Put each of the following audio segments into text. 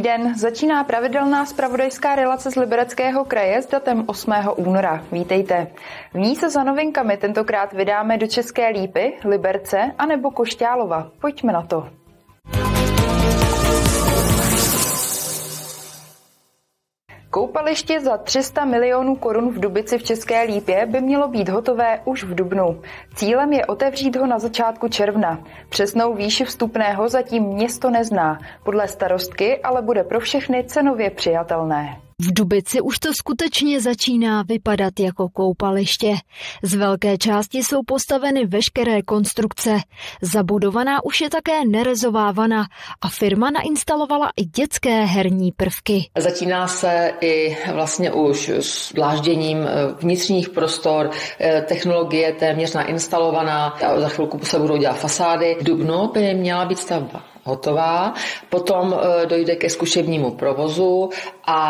Den, začíná pravidelná spravodajská relace z Libereckého kraje s datem 8. února. Vítejte. V ní se za novinkami tentokrát vydáme do České Lípy, Liberce a nebo Košťálova. Pojďme na to. Koupaliště za 300 milionů korun v Dubici v České Lípě by mělo být hotové už v dubnu. Cílem je otevřít ho na začátku června. Přesnou výši vstupného zatím město nezná. Podle starostky ale bude pro všechny cenově přijatelné. V Dubici už to skutečně začíná vypadat jako koupaliště. Z velké části jsou postaveny veškeré konstrukce. Zabudovaná už je také nerezová vana a firma nainstalovala i dětské herní prvky. Začíná se i vlastně už s dlážděním eh, vnitřních prostor, eh, technologie téměř nainstalovaná za chvilku se budou dělat fasády. V Dubnu by měla být stavba hotová, potom eh, dojde ke zkušebnímu provozu a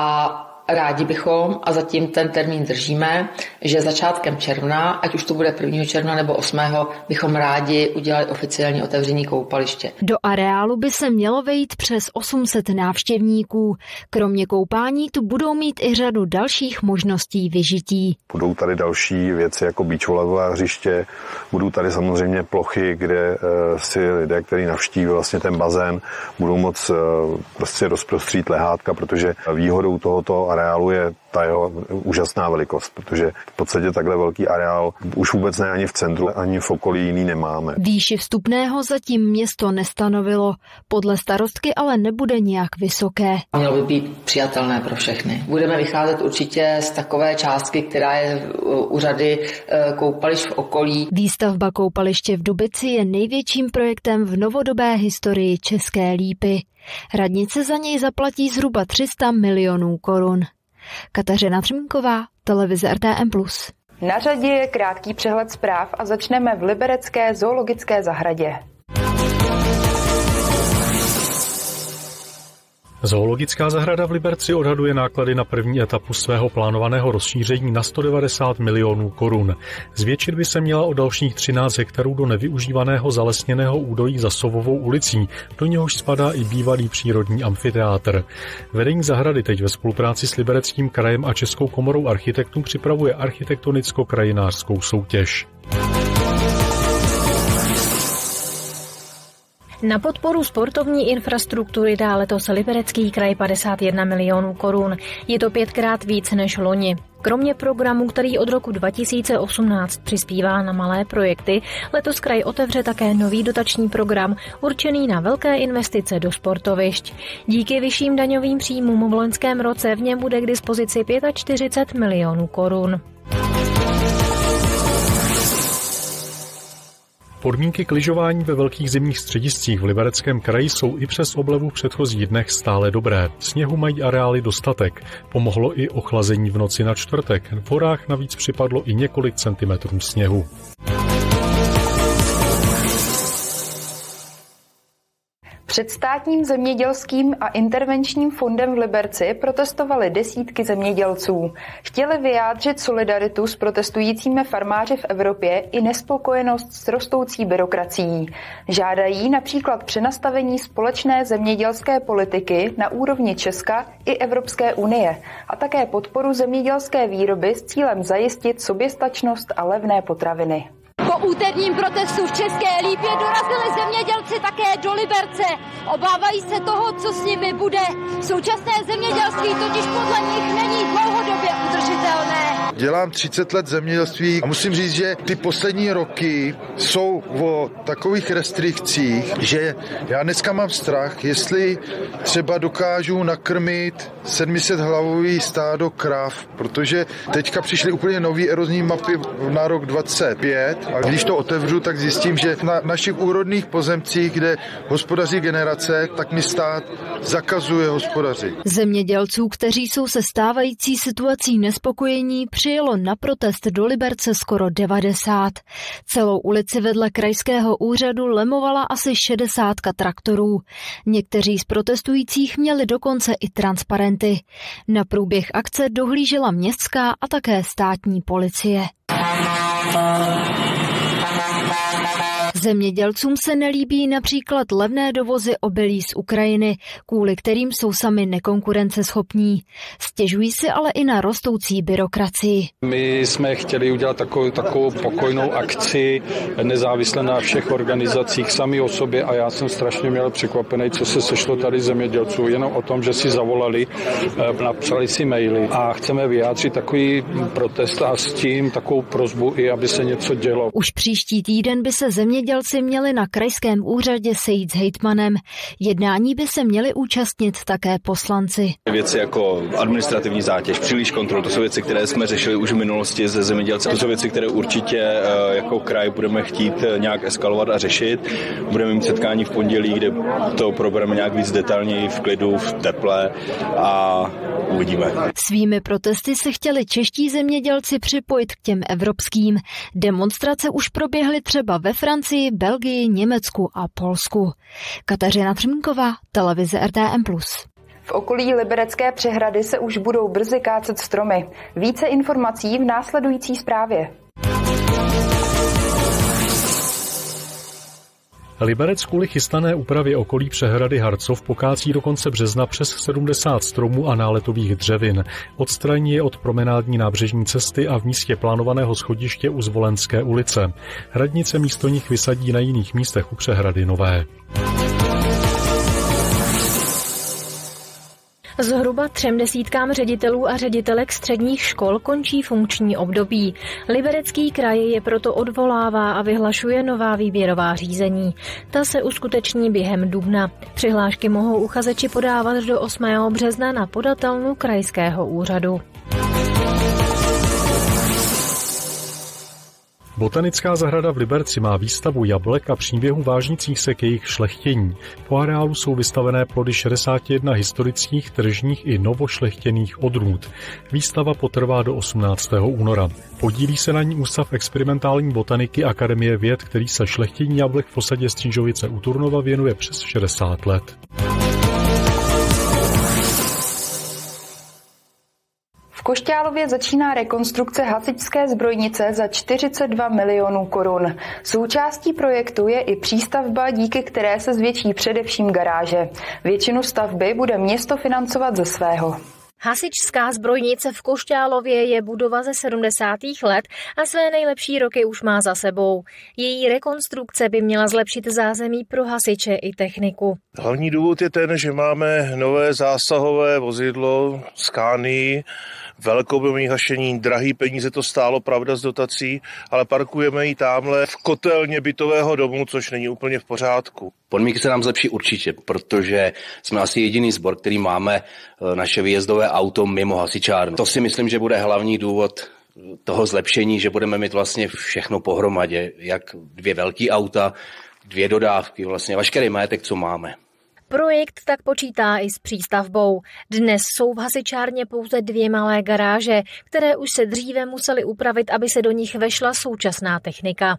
rádi bychom, a zatím ten termín držíme, že začátkem června, ať už to bude 1. června nebo 8. bychom rádi udělali oficiální otevření koupaliště. Do areálu by se mělo vejít přes 800 návštěvníků. Kromě koupání tu budou mít i řadu dalších možností vyžití. Budou tady další věci jako beachvolejové hřiště, budou tady samozřejmě plochy, kde eh, si lidé, kteří navštíví vlastně ten bazén, budou moc eh, prostě rozprostřít lehátka, protože výhodou tohoto areálu je ta jeho úžasná velikost, protože v podstatě takhle velký areál už vůbec ne ani v centru, ani v okolí jiný nemáme. Výši vstupného zatím město nestanovilo, podle starostky ale nebude nějak vysoké. Mělo by být přijatelné pro všechny. Budeme vycházet určitě z takové částky, která je u řady e, koupališť v okolí. Výstavba koupaliště v Dubici je největším projektem v novodobé historii České Lípy. Radnice za něj zaplatí zhruba 300 milionů korun. Kateřina Třmínková, televize RTM+. Na řadě je krátký přehled zpráv a začneme v Liberecké zoologické zahradě. Zoologická zahrada v Liberci odhaduje náklady na první etapu svého plánovaného rozšíření na 190 milionů korun. Zvětšit by se měla o dalších 13 hektarů do nevyužívaného zalesněného údojí za Sovovou ulicí, do něhož spadá i bývalý přírodní amfiteátr. Vedení zahrady teď ve spolupráci s Libereckým krajem a Českou komorou architektů připravuje architektonicko-krajinářskou soutěž. Na podporu sportovní infrastruktury dá letos Liberecký kraj 51 milionů korun. Je to pětkrát víc než loni. Kromě programu, který od roku 2018 přispívá na malé projekty, letos kraj otevře také nový dotační program určený na velké investice do sportovišť. Díky vyšším daňovým příjmům v loňském roce v něm bude k dispozici 45 milionů korun. Podmínky k lyžování ve velkých zimních střediscích v Libereckém kraji jsou i přes oblevu v předchozích dnech stále dobré. Sněhu mají areály dostatek. Pomohlo i ochlazení v noci na čtvrtek. V horách navíc připadlo i několik centimetrů sněhu. Před státním zemědělským a intervenčním fondem v Liberci protestovali desítky zemědělců. Chtěli vyjádřit solidaritu s protestujícími farmáři v Evropě i nespokojenost s rostoucí byrokracií. Žádají například přenastavení společné zemědělské politiky na úrovni Česka i Evropské unie a také podporu zemědělské výroby s cílem zajistit soběstačnost a levné potraviny. Úterním protestu v České Lípě dorazili zemědělci také do Liberce. Obávají se toho, co s nimi bude. Současné zemědělství totiž podle nich není dlouhodobě udržitelné. Dělám 30 let zemědělství a musím říct, že ty poslední roky jsou o takových restrikcích, že já dneska mám strach, jestli třeba dokážu nakrmit 700 hlavový stádo krav, protože teďka přišly úplně nové erozní mapy na rok 25 a když to otevřu, tak zjistím, že na našich úrodných pozemcích, kde hospodaří generace, tak mi stát zakazuje hospodařit. Zemědělců, kteří jsou se stávající situací nespokojení, přijelo na protest do Liberce skoro 90. Celou ulici vedle krajského úřadu lemovala asi 60 traktorů. Někteří z protestujících měli dokonce i transparenty. Na průběh akce dohlížela městská a také státní policie. Zemědělcům se nelíbí například levné dovozy obilí z Ukrajiny, kvůli kterým jsou sami nekonkurenceschopní. Stěžují si ale i na rostoucí byrokracii. My jsme chtěli udělat takovou, takovou pokojnou akci, nezávisle na všech organizacích, sami o sobě a já jsem strašně měl překvapený, co se sešlo tady zemědělců, jenom o tom, že si zavolali, eh, napsali si maily a chceme vyjádřit takový protest a s tím takovou prozbu i, aby se něco dělo. Už příští týden by se zemědělci měli na krajském úřadě sejít s hejtmanem. Jednání by se měli účastnit také poslanci. Věci jako administrativní zátěž, příliš kontrol, to jsou věci, které jsme řešili už v minulosti ze zemědělce. To jsou věci, které určitě eh, jako kraj budeme chtít eh, nějak eskalovat a řešit. Budeme mít setkání v pondělí, kde to probereme nějak víc detailněji v klidu, v teple a uvidíme. Svými protesty se chtěli čeští zemědělci připojit k těm evropským. Demonstrace už proběhly třeba ve Francii, Belgii, Německu a Polsku. Kateřina Třmínková, televize RTM+. V okolí Liberecké přehrady se už budou brzy kácet stromy. Více informací v následující zprávě. Liberec kvůli chystané úpravě okolí přehrady Harcov pokácí do konce března přes 70 stromů a náletových dřevin. Odstraní je od promenádní nábřežní cesty a v místě plánovaného schodiště u Zvolenské ulice. Radnice místo nich vysadí na jiných místech u přehrady nové. Zhruba třem desítkám ředitelů a ředitelek středních škol končí funkční období. Liberecký kraj je proto odvolává a vyhlašuje nová výběrová řízení. Ta se uskuteční během dubna. Přihlášky mohou uchazeči podávat do 8. března na podatelnu krajského úřadu. Botanická zahrada v Liberci má výstavu jablek a příběhů vážnících se k jejich šlechtění. Po areálu jsou vystavené plody 61 historických, tržních i novošlechtěných odrůd. Výstava potrvá do 18. února. Podílí se na ní Ústav experimentální botaniky Akademie věd, který se šlechtění jablek v osadě Střížovice u Turnova věnuje přes 60 let. V Košťálově začíná rekonstrukce hasičské zbrojnice za 42 milionů korun. Součástí projektu je i přístavba, díky které se zvětší především garáže. Většinu stavby bude město financovat ze svého. Hasičská zbrojnice v Košťálově je budova ze 70. let a své nejlepší roky už má za sebou. Její rekonstrukce by měla zlepšit zázemí pro hasiče i techniku. Hlavní důvod je ten, že máme nové zásahové vozidlo Scanii, velkoobjemní hašení, drahý peníze to stálo, pravda, z dotací, ale parkujeme ji tamhle v kotelně bytového domu, což není úplně v pořádku. Podmínky se nám zlepší určitě, protože jsme asi jediný sbor, který máme eh, naše výjezdové auto mimo hasičárnu. To si myslím, že bude hlavní důvod toho zlepšení, že budeme mít vlastně všechno pohromadě, jak dvě velké auta, dvě dodávky, vlastně veškerý majetek, co máme. Projekt tak počítá i s přístavbou. Dnes jsou v hasičárně pouze dvě malé garáže, které už se dříve museli upravit, aby se do nich vešla současná technika.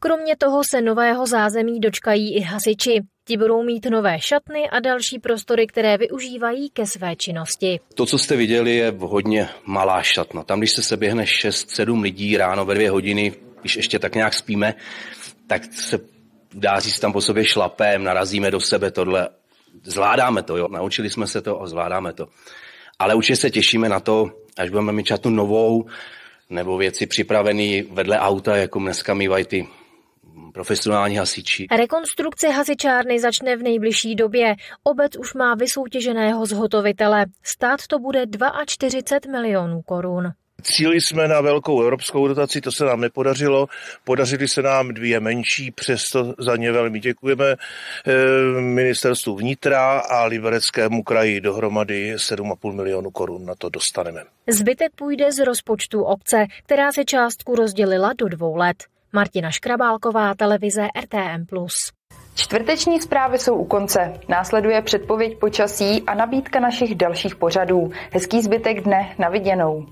Kromě toho se nového zázemí dočkají i hasiči. Ti budou mít nové šatny a další prostory, které využívají ke své činnosti. To, co jste viděli, je hodně malá šatna. Tam, když se seběhne 6-7 lidí ráno ve dvě hodiny, když ještě tak nějak spíme, tak se dá říct tam po sobě šlapem, narazíme do sebe tohle zvládáme to, jo, naučili jsme se to a zvládáme to. Ale určitě se těšíme na to, až budeme mít čatu novou, nebo věci připravené vedle auta, jako dneska mývají ty profesionální hasiči. Rekonstrukce hasičárny začne v nejbližší době. Obec už má vysoutěženého zhotovitele. Stát to bude 42 milionů korun. Cíli jsme na velkou evropskou dotaci, to se nám nepodařilo. Podařily se nám dvě menší, přesto za ně velmi děkujeme eh, ministerstvu vnitra a libereckému kraji dohromady 7,5 milionu korun na to dostaneme. Zbytek půjde z rozpočtu obce, která se částku rozdělila do dvou let. Martina Škrabálková, televize RTM+. Čtvrteční zprávy jsou u konce. Následuje předpověď počasí a nabídka našich dalších pořadů. Hezký zbytek dne, na viděnou.